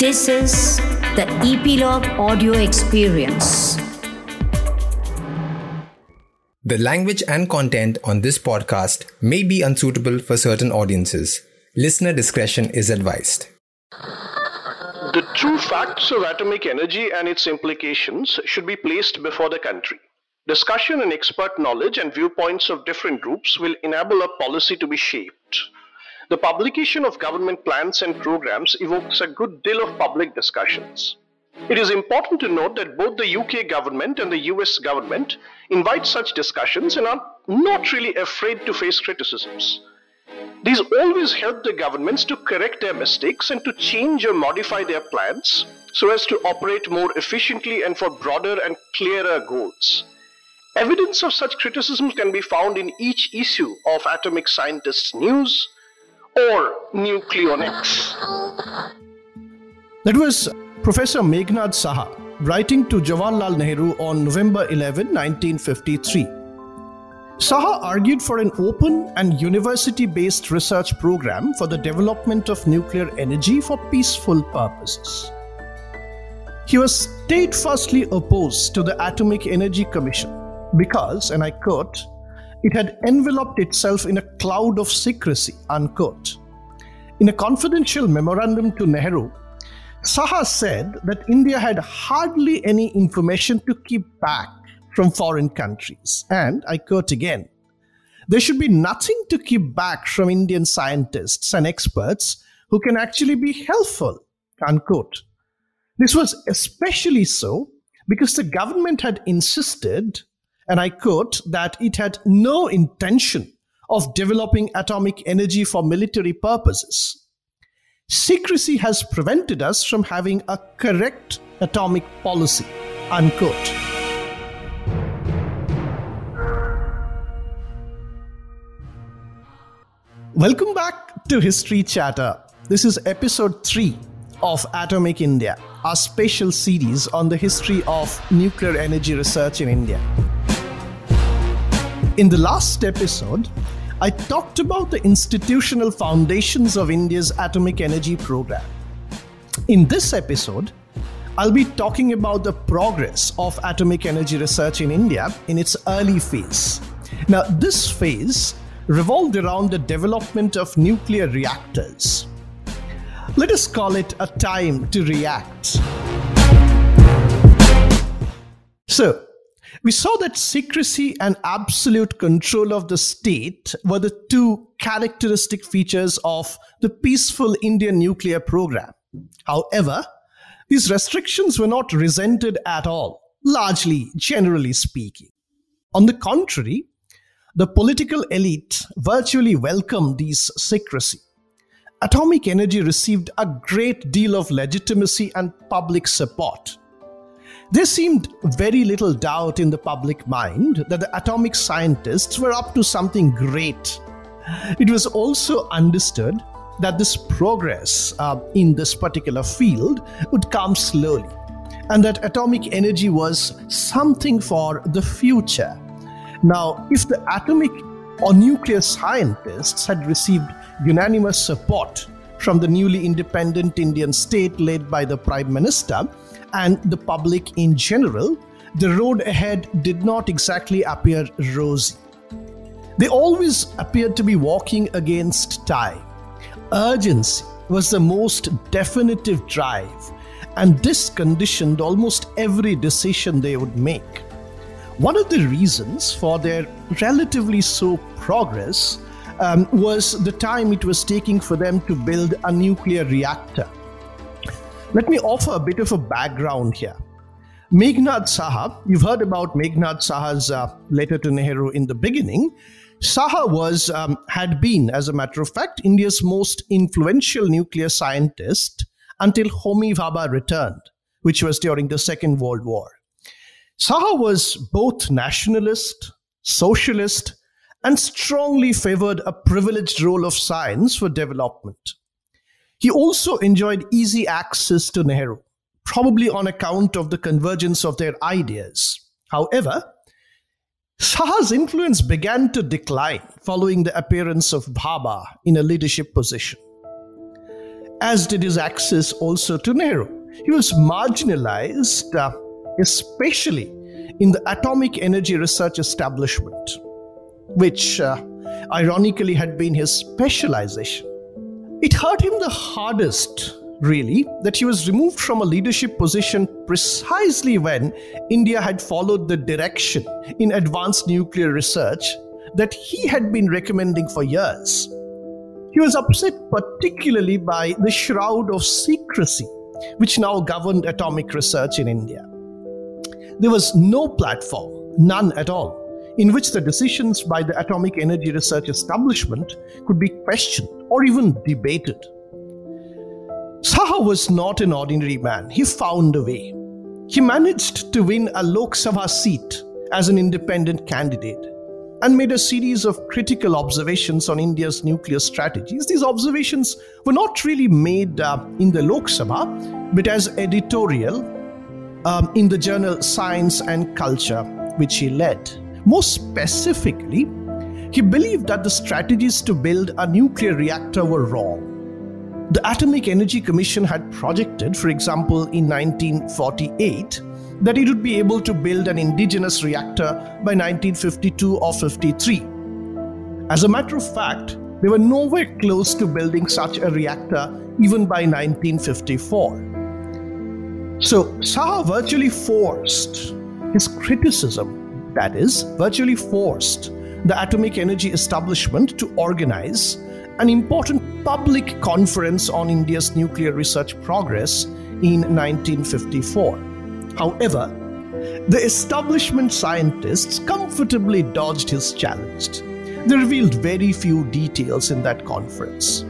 This is the Epilogue Audio Experience. The language and content on this podcast may be unsuitable for certain audiences. Listener discretion is advised. The true facts of atomic energy and its implications should be placed before the country. Discussion and expert knowledge and viewpoints of different groups will enable a policy to be shaped. The publication of government plans and programs evokes a good deal of public discussions. It is important to note that both the UK government and the US government invite such discussions and are not really afraid to face criticisms. These always help the governments to correct their mistakes and to change or modify their plans so as to operate more efficiently and for broader and clearer goals. Evidence of such criticism can be found in each issue of Atomic Scientists News or Nucleonics. That was Professor Meghnad Saha writing to Jawaharlal Nehru on November 11, 1953. Saha argued for an open and university based research program for the development of nuclear energy for peaceful purposes. He was steadfastly opposed to the Atomic Energy Commission because, and I quote, it had enveloped itself in a cloud of secrecy, unquote. In a confidential memorandum to Nehru, Saha said that India had hardly any information to keep back from foreign countries. And I quote again there should be nothing to keep back from Indian scientists and experts who can actually be helpful. Unquote. This was especially so because the government had insisted and I quote, that it had no intention of developing atomic energy for military purposes. Secrecy has prevented us from having a correct atomic policy. Unquote. Welcome back to History Chatter. This is episode 3 of Atomic India, our special series on the history of nuclear energy research in India. In the last episode, I talked about the institutional foundations of India's atomic energy program. In this episode, I'll be talking about the progress of atomic energy research in India in its early phase. Now, this phase revolved around the development of nuclear reactors. Let us call it a time to react. So, we saw that secrecy and absolute control of the state were the two characteristic features of the peaceful Indian nuclear program. However, these restrictions were not resented at all, largely, generally speaking. On the contrary, the political elite virtually welcomed these secrecy. Atomic energy received a great deal of legitimacy and public support. There seemed very little doubt in the public mind that the atomic scientists were up to something great. It was also understood that this progress uh, in this particular field would come slowly, and that atomic energy was something for the future. Now, if the atomic or nuclear scientists had received unanimous support from the newly independent Indian state led by the Prime Minister, and the public in general, the road ahead did not exactly appear rosy. They always appeared to be walking against time. Urgency was the most definitive drive, and this conditioned almost every decision they would make. One of the reasons for their relatively slow progress um, was the time it was taking for them to build a nuclear reactor. Let me offer a bit of a background here. Meghnad Saha, you've heard about Meghnad Saha's uh, letter to Nehru in the beginning. Saha was, um, had been, as a matter of fact, India's most influential nuclear scientist until Homi Bhabha returned, which was during the Second World War. Saha was both nationalist, socialist, and strongly favored a privileged role of science for development. He also enjoyed easy access to Nehru, probably on account of the convergence of their ideas. However, Saha's influence began to decline following the appearance of Bhabha in a leadership position. as did his access also to Nehru. He was marginalized, uh, especially in the atomic energy research establishment, which uh, ironically had been his specialization. It hurt him the hardest, really, that he was removed from a leadership position precisely when India had followed the direction in advanced nuclear research that he had been recommending for years. He was upset particularly by the shroud of secrecy which now governed atomic research in India. There was no platform, none at all, in which the decisions by the atomic energy research establishment could be questioned or even debated. Saha was not an ordinary man. He found a way. He managed to win a Lok Sabha seat as an independent candidate and made a series of critical observations on India's nuclear strategies. These observations were not really made uh, in the Lok Sabha, but as editorial um, in the journal Science and Culture, which he led. More specifically, he believed that the strategies to build a nuclear reactor were wrong. The Atomic Energy Commission had projected, for example, in 1948, that it would be able to build an indigenous reactor by 1952 or 53. As a matter of fact, they were nowhere close to building such a reactor even by 1954. So Saha virtually forced his criticism, that is, virtually forced the atomic energy establishment to organize an important public conference on India's nuclear research progress in 1954. However, the establishment scientists comfortably dodged his challenge. They revealed very few details in that conference.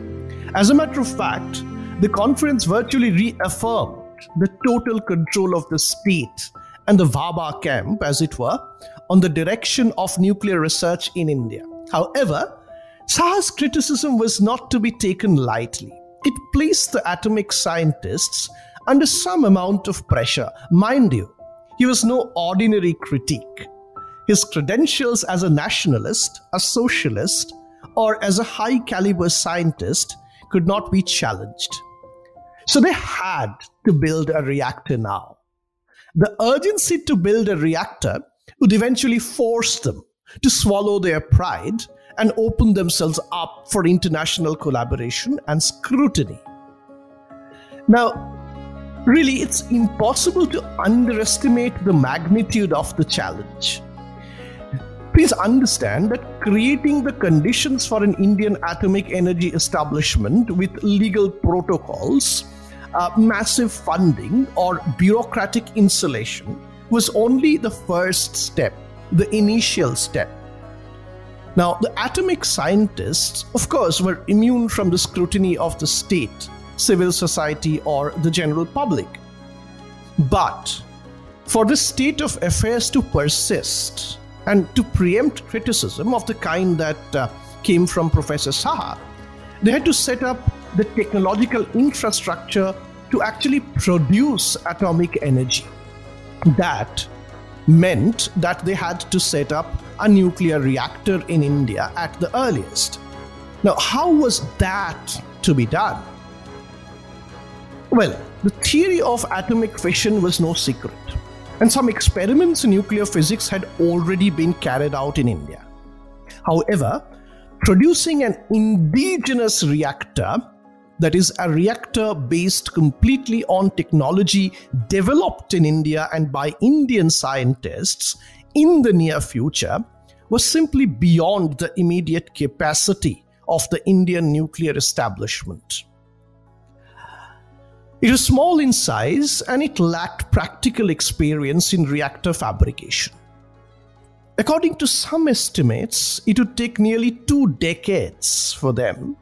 As a matter of fact, the conference virtually reaffirmed the total control of the state and the Bhabha camp, as it were, on the direction of nuclear research in India. However, Saha's criticism was not to be taken lightly. It placed the atomic scientists under some amount of pressure. Mind you, he was no ordinary critique. His credentials as a nationalist, a socialist, or as a high caliber scientist could not be challenged. So they had to build a reactor now. The urgency to build a reactor would eventually force them to swallow their pride and open themselves up for international collaboration and scrutiny. Now, Really, it's impossible to underestimate the magnitude of the challenge. Please understand that creating the conditions for an Indian atomic energy establishment with legal protocols, uh, massive funding, or bureaucratic insulation was only the first step, the initial step. Now, the atomic scientists, of course, were immune from the scrutiny of the state civil society, or the general public. But for the state of affairs to persist and to preempt criticism of the kind that uh, came from Professor Saha, they had to set up the technological infrastructure to actually produce atomic energy. That meant that they had to set up a nuclear reactor in India at the earliest. Now, how was that to be done? Well, the theory of atomic fission was no secret, and some experiments in nuclear physics had already been carried out in India. However, producing an indigenous reactor, that is, a reactor based completely on technology developed in India and by Indian scientists in the near future, was simply beyond the immediate capacity of the Indian nuclear establishment. It was small in size and it lacked practical experience in reactor fabrication. According to some estimates, it would take nearly two decades for them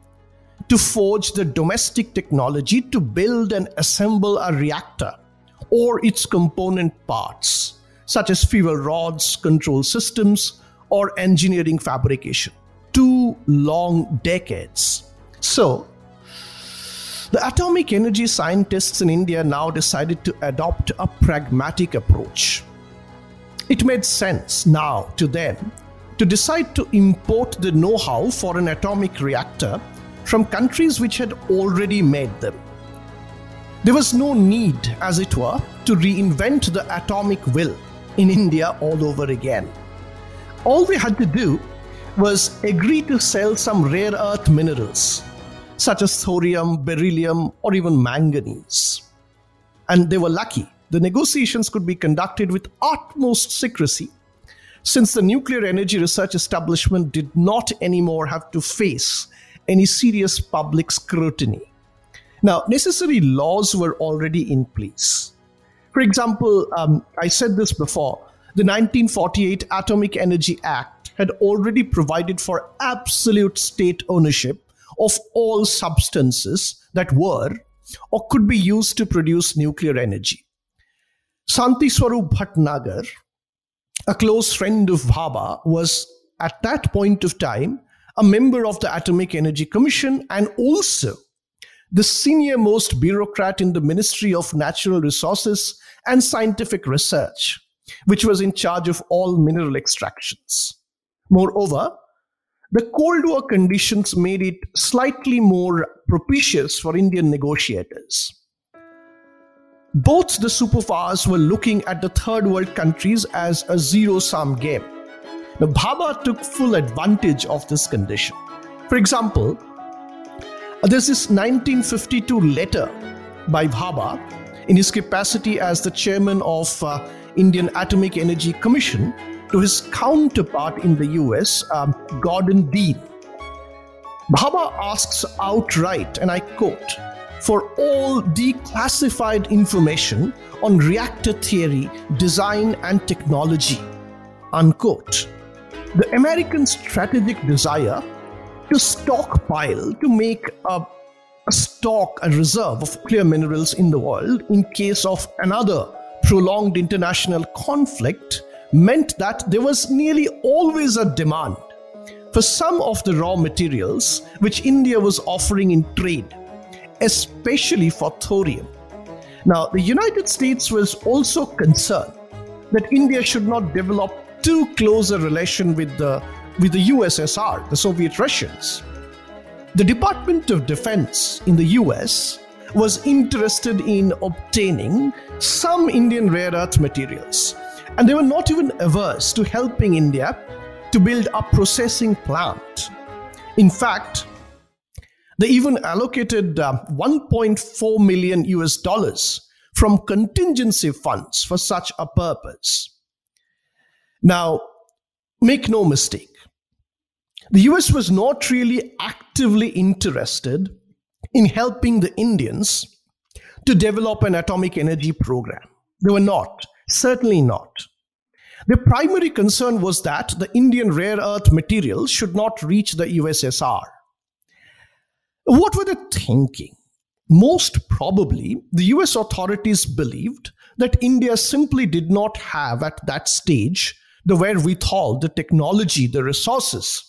to forge the domestic technology to build and assemble a reactor or its component parts, such as fuel rods, control systems, or engineering fabrication. Two long decades. So, the atomic energy scientists in India now decided to adopt a pragmatic approach. It made sense now to them to decide to import the know how for an atomic reactor from countries which had already made them. There was no need, as it were, to reinvent the atomic will in India all over again. All they had to do was agree to sell some rare earth minerals, such as thorium, beryllium, or even manganese. And they were lucky. The negotiations could be conducted with utmost secrecy, since the nuclear energy research establishment did not anymore have to face any serious public scrutiny. Now, necessary laws were already in place. For example, um, I said this before the 1948 Atomic Energy Act had already provided for absolute state ownership of all substances that were or could be used to produce nuclear energy. Shanti Swarup Bhatnagar, a close friend of Bhabha, was at that point of time a member of the Atomic Energy Commission and also the senior most bureaucrat in the Ministry of Natural Resources and Scientific Research, which was in charge of all mineral extractions. Moreover, the Cold War conditions made it slightly more propitious for Indian negotiators. Both the superpowers were looking at the third world countries as a zero sum game. Now, Bhabha took full advantage of this condition. For example, there's this 1952 letter by Bhabha in his capacity as the chairman of uh, Indian Atomic Energy Commission to his counterpart in the US, um, Gordon Dean. Bhabha asks outright, and I quote, for all declassified information on reactor theory, design, and technology. Unquote. The American strategic desire to stockpile, to make a, a stock, a reserve of clear minerals in the world in case of another prolonged international conflict meant that there was nearly always a demand for some of the raw materials which India was offering in trade especially for thorium. Now, the United States was also concerned that India should not develop too close a relation with the, with the USSR, the Soviet Russians. The Department of Defense in the US was interested in obtaining some Indian rare earth materials, and they were not even averse to helping India to build a processing plant. In fact, they even allocated uh, 1.4 million US dollars from contingency funds for such a purpose. Now, make no mistake, the US was not really actively interested in helping the Indians to develop an atomic energy program. They were not, certainly not. The primary concern was that the Indian rare earth materials should not reach the USSR. What were they thinking? Most probably, the US authorities believed that India simply did not have at that stage the wherewithal, the technology, the resources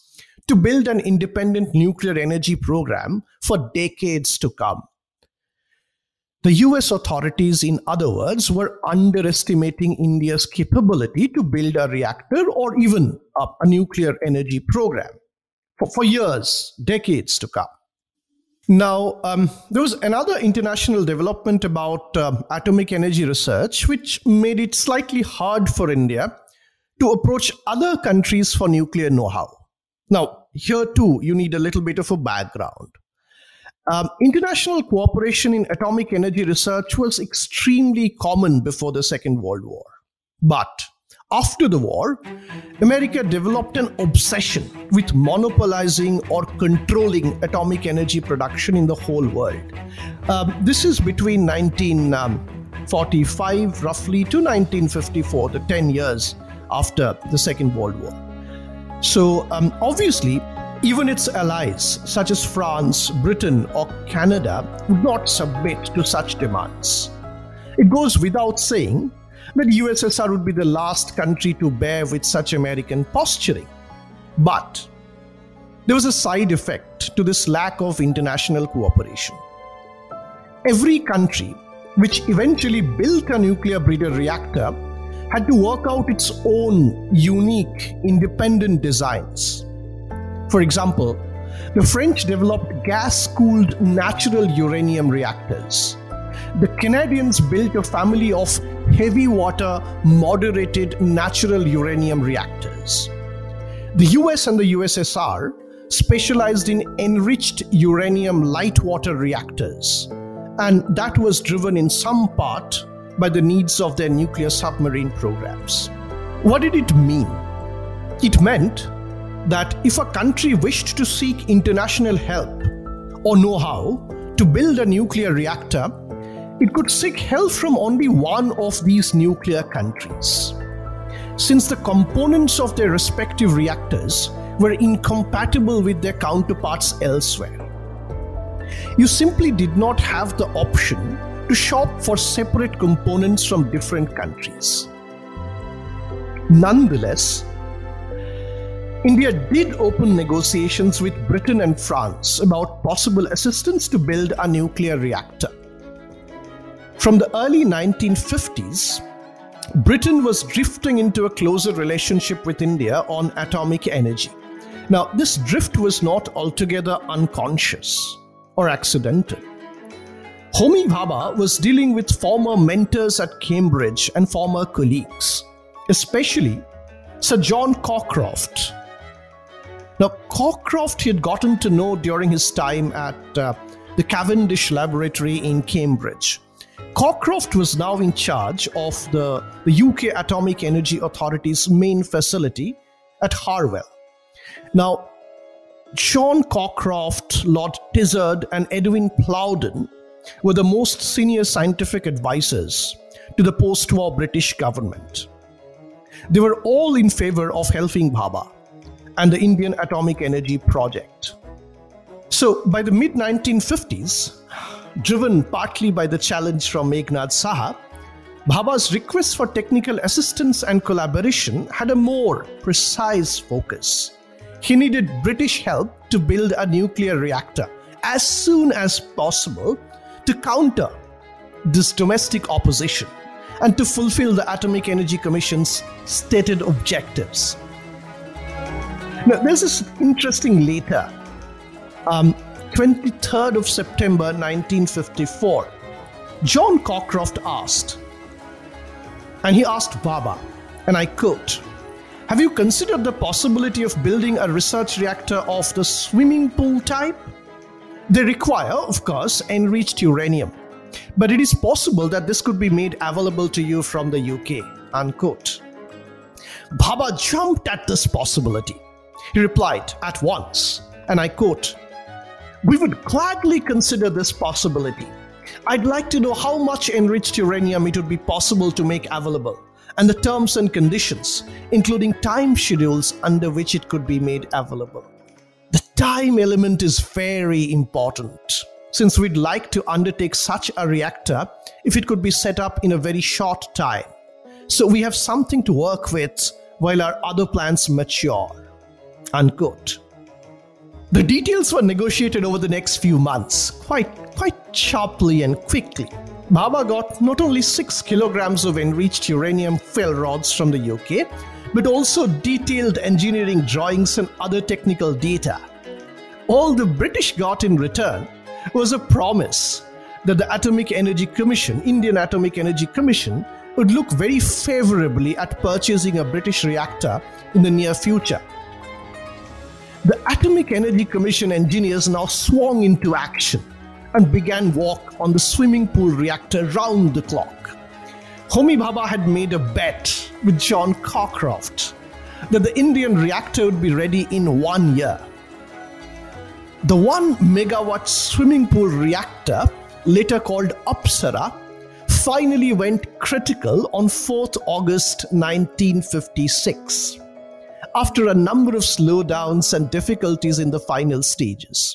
to build an independent nuclear energy program for decades to come. The US authorities, in other words, were underestimating India's capability to build a reactor or even a, a nuclear energy program for, for years, decades to come. Now, um, there was another international development about uh, atomic energy research, which made it slightly hard for India to approach other countries for nuclear know how. Now, here too, you need a little bit of a background. Um, international cooperation in atomic energy research was extremely common before the Second World War. But after the war, America developed an obsession with monopolizing or controlling atomic energy production in the whole world. Um, this is between 1945 roughly to 1954, the 10 years after the Second World War. So, um, obviously, even its allies, such as France, Britain, or Canada, would not submit to such demands. It goes without saying that USSR would be the last country to bear with such American posturing. But there was a side effect to this lack of international cooperation. Every country which eventually built a nuclear breeder reactor had to work out its own unique, independent designs. For example, the French developed gas cooled natural uranium reactors. The Canadians built a family of heavy water moderated natural uranium reactors. The US and the USSR specialized in enriched uranium light water reactors, and that was driven in some part by the needs of their nuclear submarine programs. What did it mean? It meant that if a country wished to seek international help or know how to build a nuclear reactor, it could seek help from only one of these nuclear countries. Since the components of their respective reactors were incompatible with their counterparts elsewhere. You simply did not have the option to shop for separate components from different countries. Nonetheless, India did open negotiations with Britain and France about possible assistance to build a nuclear reactor. From the early 1950s, Britain was drifting into a closer relationship with India on atomic energy. Now, this drift was not altogether unconscious or accidental. Homi Bhabha was dealing with former mentors at Cambridge and former colleagues, especially Sir John Cockcroft. Now, Cockcroft he had gotten to know during his time at uh, the Cavendish Laboratory in Cambridge. Cockcroft was now in charge of the, the UK Atomic Energy Authority's main facility at Harwell. Now, John Cockcroft, Lord Tizard, and Edwin Plowden were the most senior scientific advisors to the post war British government. They were all in favor of helping Bhabha and the Indian Atomic Energy Project. So, by the mid 1950s, driven partly by the challenge from Meghnad Saha, Bhabha's request for technical assistance and collaboration had a more precise focus he needed British help to build a nuclear reactor as soon as possible to counter this domestic opposition and to fulfill the Atomic Energy Commission's stated objectives. Now, there's this interesting letter, um, 23rd of September 1954. John Cockcroft asked, and he asked Bhabha, and I quote, have you considered the possibility of building a research reactor of the swimming pool type? They require, of course, enriched uranium, but it is possible that this could be made available to you from the UK. Unquote. Bhabha jumped at this possibility. He replied at once, and I quote, We would gladly consider this possibility. I'd like to know how much enriched uranium it would be possible to make available and the terms and conditions, including time schedules under which it could be made available. Time element is very important since we'd like to undertake such a reactor if it could be set up in a very short time. So we have something to work with while our other plans mature. Unquote. The details were negotiated over the next few months, quite, quite sharply and quickly. Bhabha got not only 6 kilograms of enriched uranium fuel rods from the UK, but also detailed engineering drawings and other technical data. All the British got in return was a promise that the Atomic Energy Commission, Indian Atomic Energy Commission, would look very favorably at purchasing a British reactor in the near future. The Atomic Energy Commission engineers now swung into action and began work on the swimming pool reactor round the clock. Homi Bhabha had made a bet with John Cockcroft that the Indian reactor would be ready in one year. The 1 megawatt swimming pool reactor, later called Apsara, finally went critical on 4th August 1956 after a number of slowdowns and difficulties in the final stages.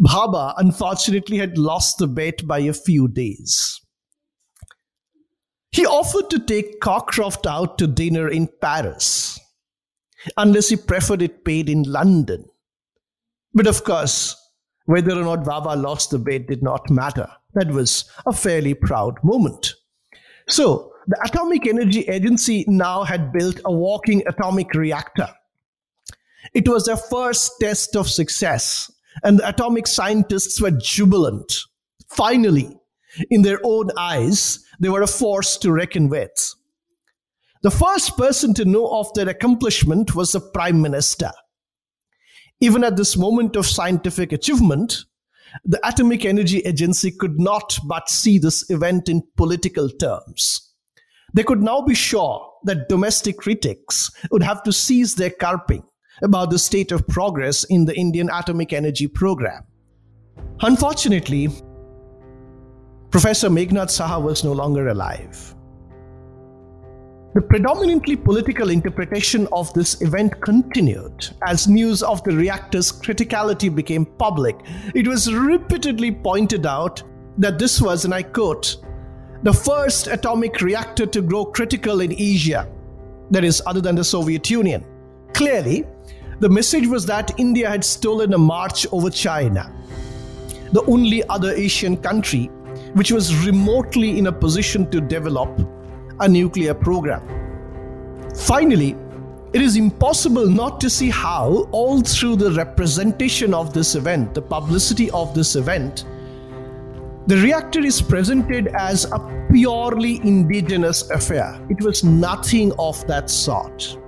Bhabha unfortunately had lost the bet by a few days. He offered to take Cockcroft out to dinner in Paris, unless he preferred it paid in London. But of course, whether or not Bhabha lost the bet did not matter. That was a fairly proud moment. So, the Atomic Energy Agency now had built a walking atomic reactor. It was their first test of success, and the atomic scientists were jubilant. Finally, in their own eyes, they were a force to reckon with. The first person to know of their accomplishment was the Prime Minister. Even at this moment of scientific achievement, the Atomic Energy Agency could not but see this event in political terms. They could now be sure that domestic critics would have to cease their carping about the state of progress in the Indian atomic energy program. Unfortunately, Professor Meghnad Saha was no longer alive. The predominantly political interpretation of this event continued as news of the reactor's criticality became public. It was repeatedly pointed out that this was, and I quote, the first atomic reactor to grow critical in Asia, that is, other than the Soviet Union. Clearly, the message was that India had stolen a march over China, the only other Asian country which was remotely in a position to develop a nuclear program. Finally, it is impossible not to see how, all through the representation of this event, the publicity of this event, the reactor is presented as a purely indigenous affair. It was nothing of that sort.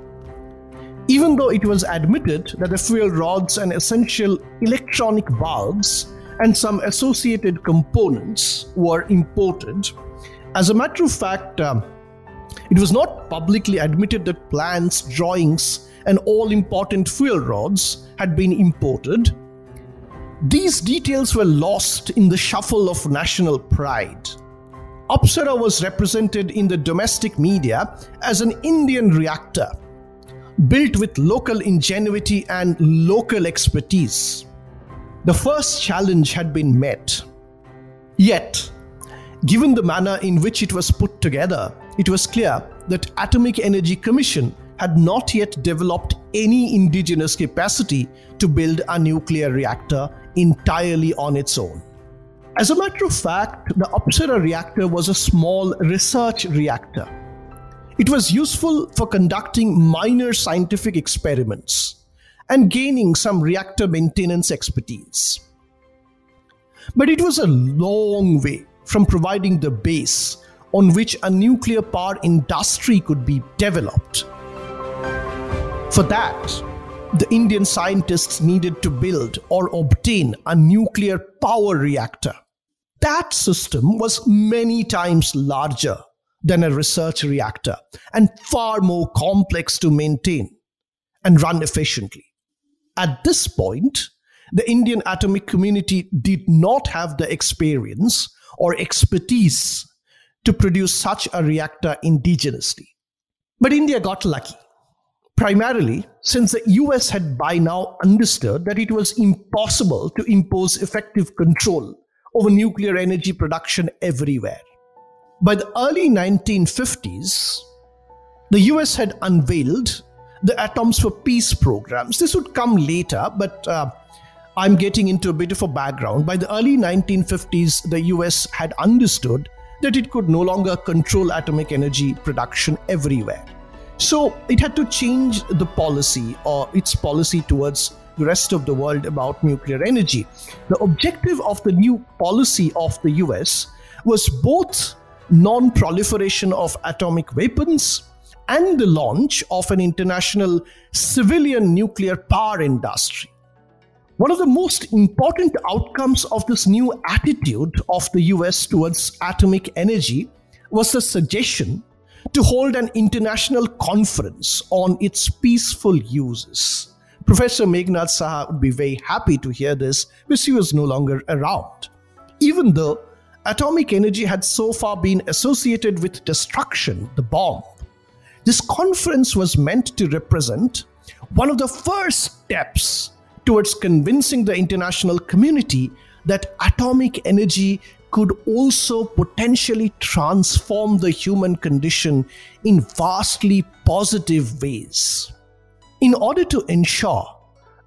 Even though it was admitted that the fuel rods and essential electronic bulbs and some associated components were imported, as a matter of fact, um, it was not publicly admitted that plans, drawings, and all important fuel rods had been imported. These details were lost in the shuffle of national pride. Apsara was represented in the domestic media as an Indian reactor, built with local ingenuity and local expertise. The first challenge had been met. Yet, given the manner in which it was put together, it was clear that Atomic Energy Commission had not yet developed any indigenous capacity to build a nuclear reactor entirely on its own. As a matter of fact, the Apsara reactor was a small research reactor. It was useful for conducting minor scientific experiments and gaining some reactor maintenance expertise. But it was a long way from providing the base on which a nuclear power industry could be developed. For that, the Indian scientists needed to build or obtain a nuclear power reactor. That system was many times larger than a research reactor and far more complex to maintain and run efficiently. At this point, the Indian atomic community did not have the experience or expertise to produce such a reactor indigenously. But India got lucky, primarily since the US had by now understood that it was impossible to impose effective control over nuclear energy production everywhere. By the early 1950s, the US had unveiled the Atoms for Peace programs. This would come later, but uh, I'm getting into a bit of a background. By the early 1950s, the US had understood that it could no longer control atomic energy production everywhere. So it had to change the policy or its policy towards the rest of the world about nuclear energy. The objective of the new policy of the US was both non proliferation of atomic weapons and the launch of an international civilian nuclear power industry. One of the most important outcomes of this new attitude of the US towards atomic energy was the suggestion to hold an international conference on its peaceful uses. Professor Meghnad Saha would be very happy to hear this because he was no longer around. Even though atomic energy had so far been associated with destruction, the bomb, this conference was meant to represent one of the first steps towards convincing the international community that atomic energy could also potentially transform the human condition in vastly positive ways. In order to ensure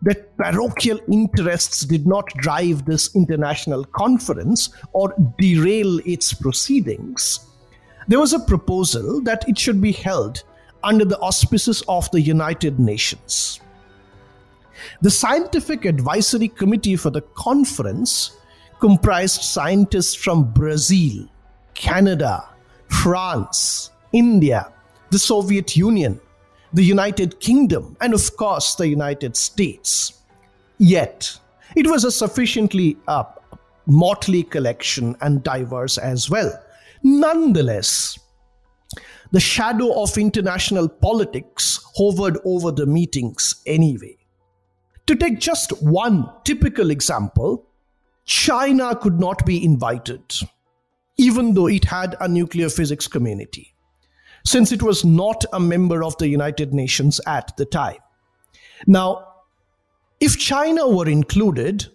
that parochial interests did not drive this international conference or derail its proceedings, there was a proposal that it should be held under the auspices of the United Nations. The scientific advisory committee for the conference comprised scientists from Brazil, Canada, France, India, the Soviet Union, the United Kingdom, and of course the United States. Yet, it was a sufficiently uh, motley collection and diverse as well. Nonetheless, the shadow of international politics hovered over the meetings anyway. To take just one typical example, China could not be invited, even though it had a nuclear physics community, since it was not a member of the United Nations at the time. Now, if China were included,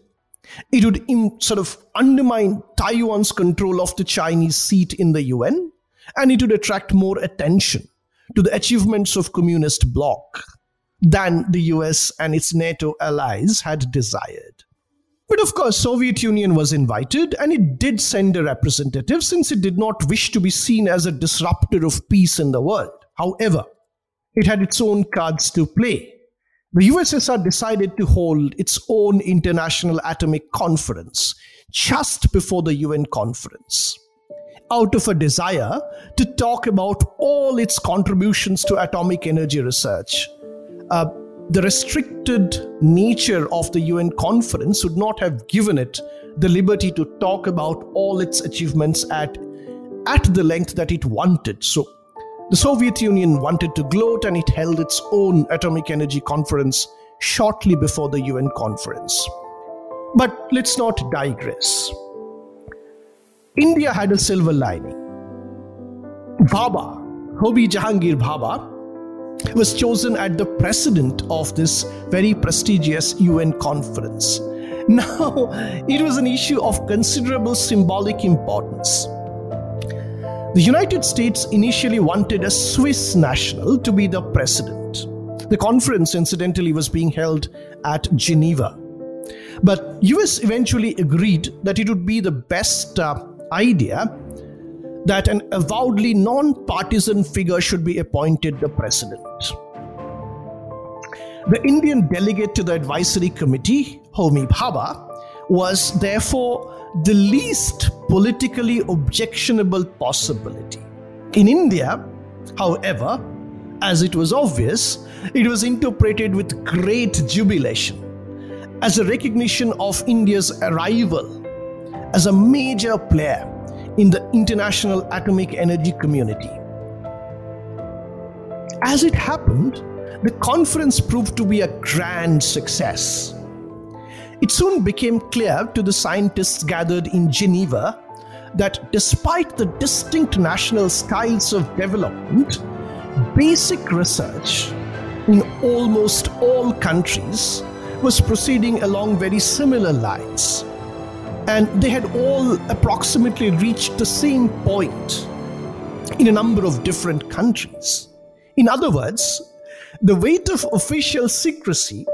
it would sort of undermine Taiwan's control of the Chinese seat in the UN, and it would attract more attention to the achievements of communist bloc than the US and its NATO allies had desired. But of course, Soviet Union was invited and it did send a representative since it did not wish to be seen as a disruptor of peace in the world. However, it had its own cards to play. The USSR decided to hold its own International Atomic Conference just before the UN conference, out of a desire to talk about all its contributions to atomic energy research. Uh, the restricted nature of the UN conference would not have given it the liberty to talk about all its achievements at, at the length that it wanted. So the Soviet Union wanted to gloat and it held its own atomic energy conference shortly before the UN conference. But let's not digress. India had a silver lining. Bhabha, Homi Jahangir Bhabha, was chosen as the president of this very prestigious UN conference. Now, it was an issue of considerable symbolic importance. The United States initially wanted a Swiss national to be the president. The conference, incidentally, was being held at Geneva. But US eventually agreed that it would be the best uh, idea that an avowedly non-partisan figure should be appointed the president. The Indian delegate to the advisory committee, Homi Bhabha, was therefore the least politically objectionable possibility. In India, however, as it was obvious, it was interpreted with great jubilation as a recognition of India's arrival as a major player in the international atomic energy community. As it happened, the conference proved to be a grand success. It soon became clear to the scientists gathered in Geneva that despite the distinct national styles of development, basic research in almost all countries was proceeding along very similar lines. And they had all approximately reached the same point in a number of different countries. In other words, the weight of official secrecy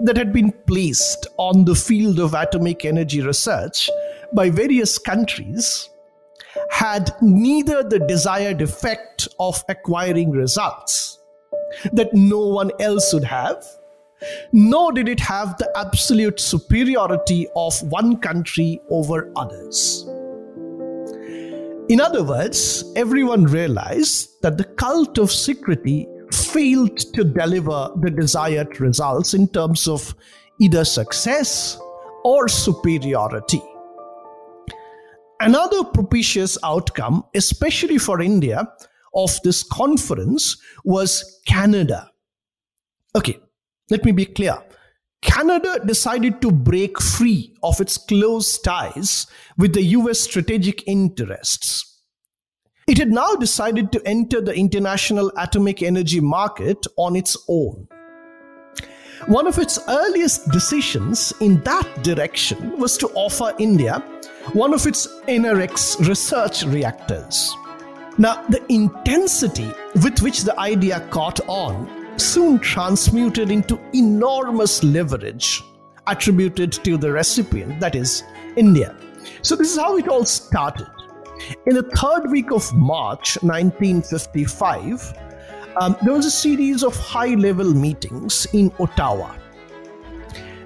that had been placed on the field of atomic energy research by various countries had neither the desired effect of acquiring results that no one else would have, nor did it have the absolute superiority of one country over others. In other words, everyone realized that the cult of secrecy failed to deliver the desired results in terms of either success or superiority. Another propitious outcome, especially for India, of this conference was Canada. Okay, let me be clear. Canada decided to break free of its close ties with the US strategic interests it had now decided to enter the international atomic energy market on its own. One of its earliest decisions in that direction was to offer India one of its NRX research reactors. Now, the intensity with which the idea caught on soon transmuted into enormous leverage attributed to the recipient, that is, India. So, this is how it all started. In the third week of March 1955, um, there was a series of high level meetings in Ottawa.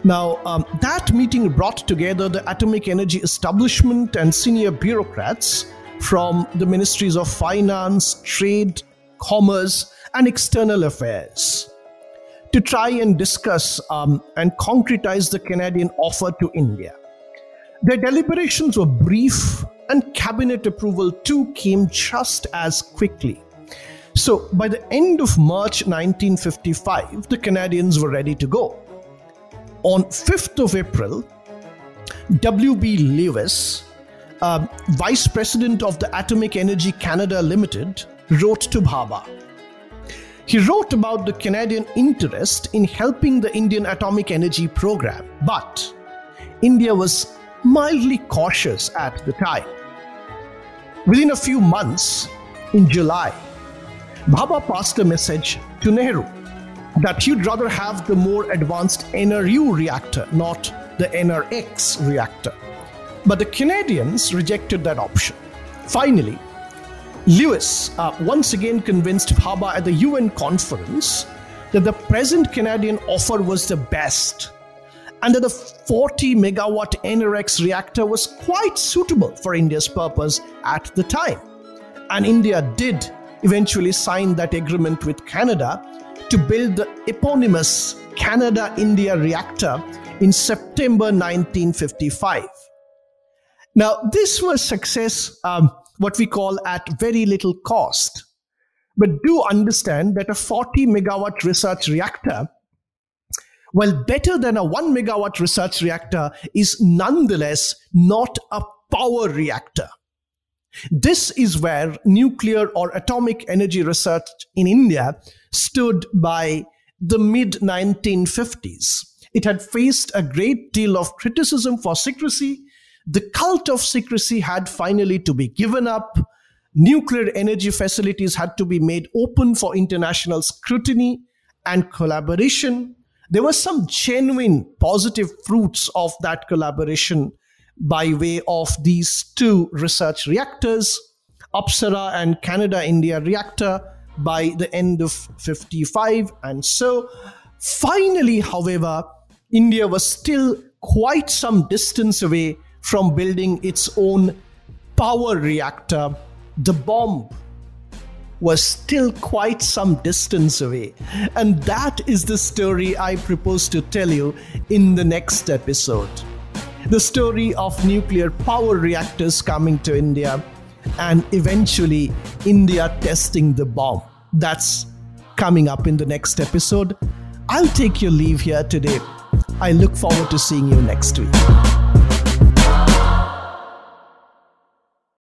Now, um, that meeting brought together the atomic energy establishment and senior bureaucrats from the ministries of finance, trade, commerce, and external affairs to try and discuss um, and concretize the Canadian offer to India. Their deliberations were brief, and cabinet approval too came just as quickly. So, by the end of March 1955, the Canadians were ready to go. On 5th of April, W.B. Lewis, uh, Vice President of the Atomic Energy Canada Limited, wrote to Bhabha. He wrote about the Canadian interest in helping the Indian atomic energy program, but India was mildly cautious at the time. Within a few months, in July, Bhabha passed a message to Nehru that he'd rather have the more advanced NRU reactor, not the NRX reactor. But the Canadians rejected that option. Finally, Lewis uh, once again convinced Bhabha at the UN conference that the present Canadian offer was the best and that the 40 megawatt NRX reactor was quite suitable for India's purpose at the time. And India did eventually sign that agreement with Canada to build the eponymous Canada India reactor in September 1955. Now, this was success, um, what we call at very little cost. But do understand that a 40 megawatt research reactor, while better than a 1 megawatt research reactor, is nonetheless not a power reactor. This is where nuclear or atomic energy research in India stood by the mid 1950s. It had faced a great deal of criticism for secrecy. The cult of secrecy had finally to be given up. Nuclear energy facilities had to be made open for international scrutiny and collaboration. There were some genuine positive fruits of that collaboration by way of these two research reactors, Apsara and Canada India reactor, by the end of 55. And so, finally, however, India was still quite some distance away from building its own power reactor. The bomb was still quite some distance away. And that is the story I propose to tell you in the next episode. The story of nuclear power reactors coming to India and eventually India testing the bomb. That's coming up in the next episode. I'll take your leave here today. I look forward to seeing you next week.